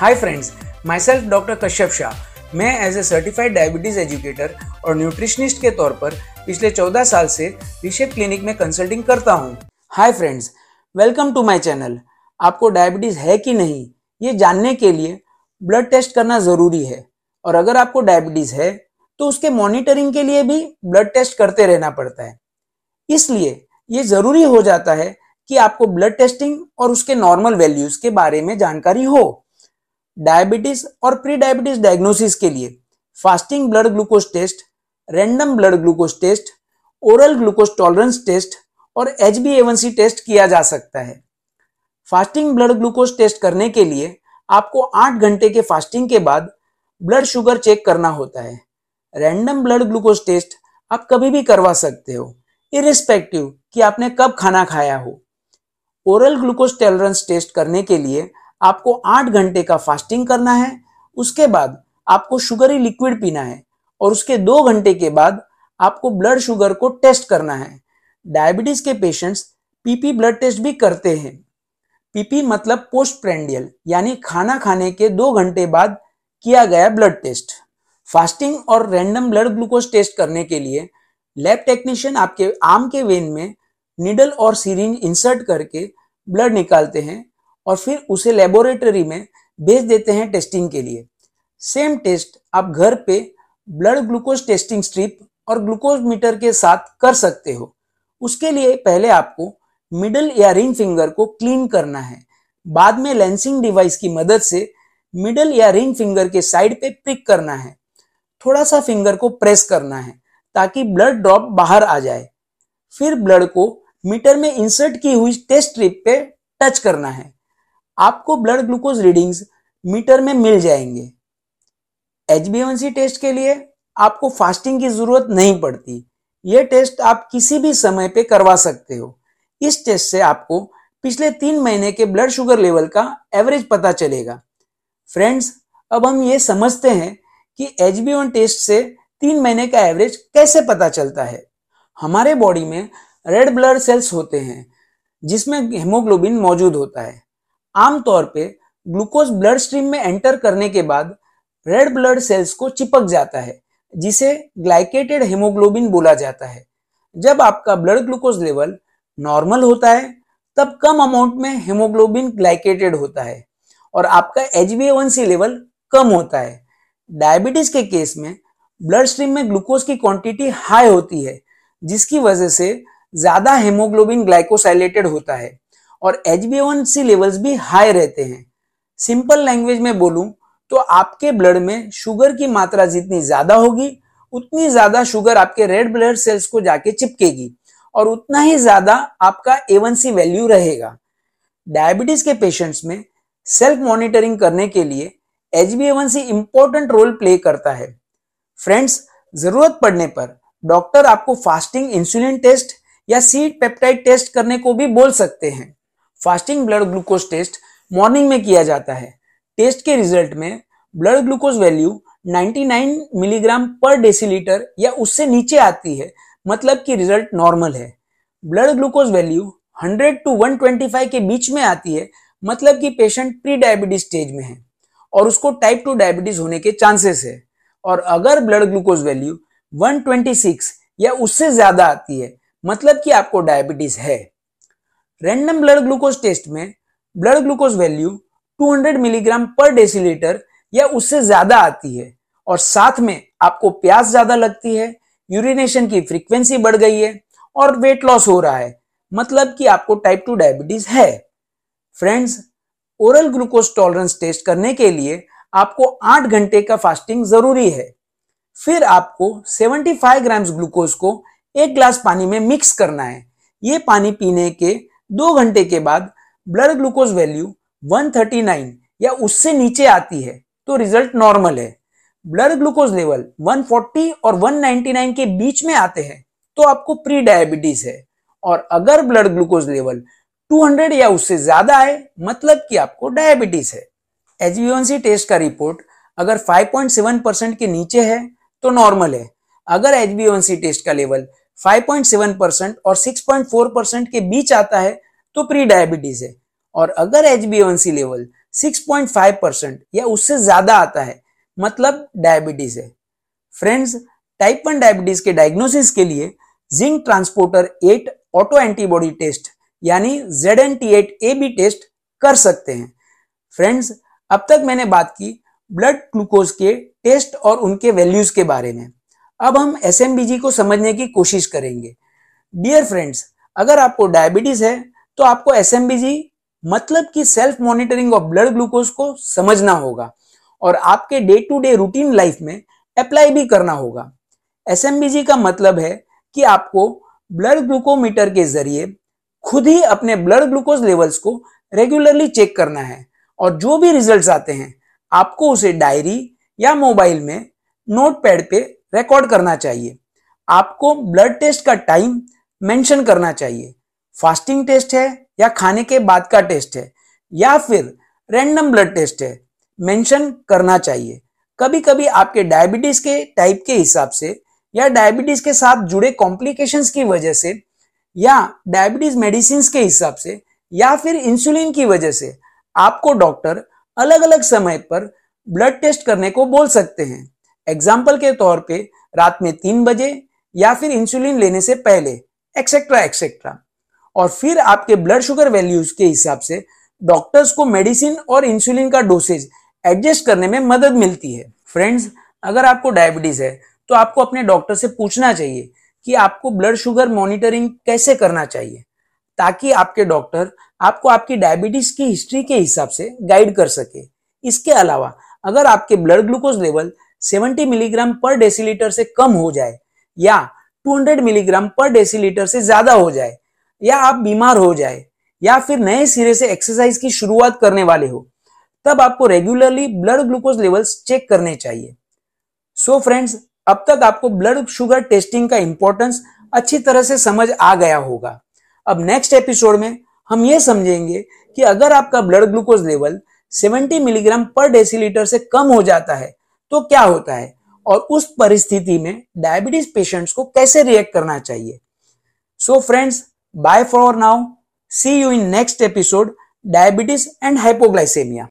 Hi friends myself doctor Kashyap Shah मैं as a certified diabetes educator और nutritionist के तौर पर पिछले 14 साल से रिशेप क्लिनिक में कंसल्टिंग करता हूँ। Hi friends welcome to my channel आपको डायबिटीज़ है कि नहीं, ये जानने के लिए ब्लड टेस्ट करना ज़रूरी है। और अगर आपको डायबिटीज़ है तो उसके मॉनिटरिंग के लिए भी ब्लड टेस्ट करते रहना पड़ता है। इसलिए ये ज़रूरी हो जाता है कि आपको ब्लड टेस्टिंग और उसके नॉर्मल वैल्यूज़ के बारे में जानकारी हो। डायबिटीज़ और प्री डायबिटीज़ डायग्नोसिस के लिए fasting blood glucose test random blood glucose test oral glucose tolerance test और एच बी टेस्ट किया जा सकता है। फास्टिंग ब्लड ग्लूकोज टेस्ट करने के लिए आपको आठ घंटे के फास्टिंग के बाद ब्लड शुगर चेक करना होता है। रैंडम ब्लड ग्लूकोज टेस्ट आप कभी भी करवा सकते हो इरिस्पेक्टिव कि आपने कब खाना खाया हो। ओरल ग्लूकोज टॉलरेंस टेस्ट करने के लिए आपको आठ घंटे का फास्टिंग करना है, उसके बाद आपको शुगरी लिक्विड पीना है और उसके दो घंटे के बाद आपको ब्लड शुगर को टेस्ट करना है। डायबिटीज़ के पेशेंट्स पीपी ब्लड टेस्ट भी करते हैं। पीपी मतलब पोस्ट प्रेंडियल यानी खाना खाने के दो घंटे बाद किया गया ब्लड टेस्ट फास्टिंग और रैंडम ब्लड ग्लूकोज टेस्ट करने के लिए लैब टेक्नीशियन आपके आम के वेन में निडल और सीरिंज इंसर्ट करके ब्लड निकालते हैं। और फिर उसे लेबोरेटरी में भेज देते हैं टेस्टिंग के लिए। सेम टेस्ट आप घर पे ब्लड ग्लूकोज टेस्टिंग स्ट्रिप और ग्लूकोज मीटर के साथ कर सकते हो। उसके लिए पहले आपको मिडल या रिंग फिंगर को क्लीन करना है। बाद में लेंसिंग डिवाइस की मदद से मिडल या रिंग फिंगर के साइड पे प्रिक करना है। थोड़ा सा फिंगर को प्रेस करना है ताकि ब्लड ड्रॉप बाहर आ जाए। फिर ब्लड को मीटर में इंसर्ट की हुई टेस्ट स्ट्रिप पे टच करना है। आपको ब्लड ग्लूकोज रीडिंग्स मीटर में मिल जाएँगे। एच टेस्ट के लिए आपको फास्टिंग की ज़रूरत नहीं पड़ती। यह टेस्ट आप किसी भी समय पे करवा सकते हो। इस टेस्ट से आपको पिछले तीन महीने के ब्लड शुगर लेवल का एवरेज पता चलेगा। फ्रेंड्स अब हम ये समझते हैं कि एच टेस्ट से तीन महीने का एवरेज कैसे पता चलता है। हमारे बॉडी में रेड ब्लड सेल्स होते हैं, जिसमें हेमोग्लोबिन मौजूद होता है। आमतौर पे ग्लूकोज ब्लड स्ट्रीम में एंटर करने के बाद रेड ब्लड सेल्स को चिपक जाता है, जिसे ग्लाइकेटेड हेमोग्लोबिन बोला जाता है। जब आपका ब्लड ग्लूकोज लेवल नॉर्मल होता है, तब कम अमाउंट में हेमोग्लोबिन ग्लाइकेटेड होता है और आपका एच लेवल कम होता है। डायबिटीज़ के केस में ब्लड स्ट्रीम में ग्लूकोज की क्वांटिटी हाई होती है, जिसकी वजह से ज़्यादा हेमोग्लोबिन ग्लाइकोसाइलेटेड होता है। और एच बी लेवल्स भी हाई रहते हैं। सिंपल लैंग्वेज में बोलूँ तो आपके ब्लड में शुगर की मात्रा जितनी ज़्यादा होगी, उतनी ज़्यादा शुगर आपके रेड ब्लड सेल्स को जाके चिपकेगी और उतना ही ज़्यादा आपका ए वैल्यू रहेगा। डायबिटीज़ के पेशेंट्स में सेल्फ मॉनिटरिंग करने के लिए H B important role play करता है। फ्रेंड्स ज़रूरत पड़ने पर डॉक्टर आपको फास्टिंग इंसुलिन टेस्ट या सीड पेप्टाइड टेस्ट करने को भी बोल सकते हैं। Fasting blood glucose test morning में किया जाता है। टेस्ट के रिज़ल्ट में ब्लड ग्लूकोज वैल्यू 99 मिलीग्राम पर डेसीलीटर या उससे नीचे आती है मतलब कि रिज़ल्ट नॉर्मल है। ब्लड ग्लूकोज वैल्यू 100 टू 125 के बीच में आती है मतलब कि पेशेंट प्री डायबिटीज़ स्टेज में है और उसको टाइप टू डायबिटीज़ होने के चांसेस है। और अगर ब्लड ग्लूकोज वैल्यू 126 या उससे ज़्यादा आती है मतलब कि आपको डायबिटीज़ है। रैंडम ब्लड ग्लूकोज टेस्ट में ब्लड ग्लूकोज वैल्यू 200 मिलीग्राम पर डेसीलीटर या उससे ज़्यादा आती है। और साथ में आपको प्यास ज़्यादा लगती है यूरिनेशन की फ्रीक्वेंसी बढ़ गई है और वेट लॉस हो रहा है। मतलब कि आपको टाइप टू डायबिटीज़ है। Friends oral glucose tolerance test करने के लिए आपको आठ घंटे का फास्टिंग ज़रूरी है। फिर आपको 75 ग्राम्स ग्लूकोज को एक ग्लास पानी में मिक्स करना है। ये पानी पीने के दो घंटे के बाद ब्लड ग्लूकोज वैल्यू 139 या उससे नीचे आती है तो रिज़ल्ट नॉर्मल है। ब्लड ग्लूकोज लेवल 140 और 199 के बीच में आते हैं तो आपको प्री डायबिटीज़ है। और अगर ब्लड ग्लूकोज लेवल 200 या उससे ज़्यादा आए मतलब कि आपको डायबिटीज़ है। एच टेस्ट का रिपोर्ट अगर 5.7 परसेंट के नीचे है तो नॉर्मल है। अगर एच टेस्ट का लेवल 5.7 परसेंट और 6.4 परसेंट के बीच आता है तो प्री डायबिटीज़ है। और अगर एच लेवल 6.5 परसेंट या उससे ज़्यादा आता है मतलब डायबिटीज़ है। फ्रेंड्स टाइप वन डायबिटीज़ के डायग्नोसिस के लिए zinc transporter 8 auto antibody test यानी Z N T eight A B test कर सकते हैं। फ्रेंड्स अब तक मैंने बात की ब्लड ग्लूकोज के टेस्ट और उनके वैल्यूज़ के बारे में। अब हम SMBG को समझने की कोशिश करेंगे। डियर फ्रेंड्स अगर आपको डायबिटीज़ है तो आपको एस मतलब कि self monitoring of blood glucose को समझना होगा और आपके day to day routine life में अप्लाई भी करना होगा। एस का मतलब है कि आपको ब्लड ग्लूकोमीटर के ज़रिए खुद ही अपने ब्लड ग्लूकोज लेवल्स को रेगुलरली चेक करना है और जो भी रिजल्ट्स आते हैं, आपको उसे डायरी या मोबाइल में नोट पैड पे रिकॉर्ड करना चाहिए। आपको ब्लड टेस्ट का टाइम मेंशन करना चाहिए। फास्टिंग टेस्ट है या खाने के बाद का टेस्ट है या फिर रैंडम ब्लड टेस्ट है मेंशन करना चाहिए। कभी कभी आपके डायबिटीज़ के टाइप के हिसाब से या डायबिटीज़ के साथ जुड़े कॉम्प्लिकेशंस की वजह से या डायबिटीज़ मेडिसिन के हिसाब से या फिर इंसुलिन की वजह से आपको डॉक्टर अलग अलग समय पर ब्लड टेस्ट करने को बोल सकते हैं। एग्ज़ाम्पल के तौर पे रात में तीन बजे या फिर इंसुलिन लेने से पहले एक्सेट्रा एक्सेट्रा और फिर आपके ब्लड शुगर वैल्यूज़ के हिसाब से डॉक्टर्स को मेडिसिन और इंसुलिन का डोसेज एडजस्ट करने में मदद मिलती है. फ्रेंड्स अगर आपको डायबिटीज़ है तो आपको अपने डॉक्टर से पूछना चाहिए कि आपको ब्लड शुगर मॉनिटरिंग कैसे करना चाहिए, ताकि आपके डॉक्टर आपको आपकी डायबिटीज़ की हिस्ट्री के हिसाब से गाइड कर सके. इसके अलावा, अगर आपके ब्लड ग्लूकोज लेवल 70 मिलीग्राम पर डेसीलीटर से कम हो जाए या 200 मिलीग्राम पर डेसीलीटर से ज़्यादा हो जाए या आप बीमार हो जाए या फिर नए सिरे से एक्सरसाइज की शुरुआत करने वाले हो, तब आपको regularly blood glucose levels check करने चाहिए। सो so फ्रेंड्स अब तक आपको ब्लड शुगर टेस्टिंग का इंपॉर्टेंस अच्छी तरह से समझ आ गया होगा। अब नेक्स्ट एपिसोड में हम ये समझेंगे कि अगर आपका blood glucose level 70 milligram per decilitre से कम हो जाता है तो क्या होता है? और उस परिस्थिति में डायबिटीज़ पेशेंट्स को कैसे रिएक्ट करना चाहिए? So friends bye for now see you in next episode diabetes and hypoglycaemia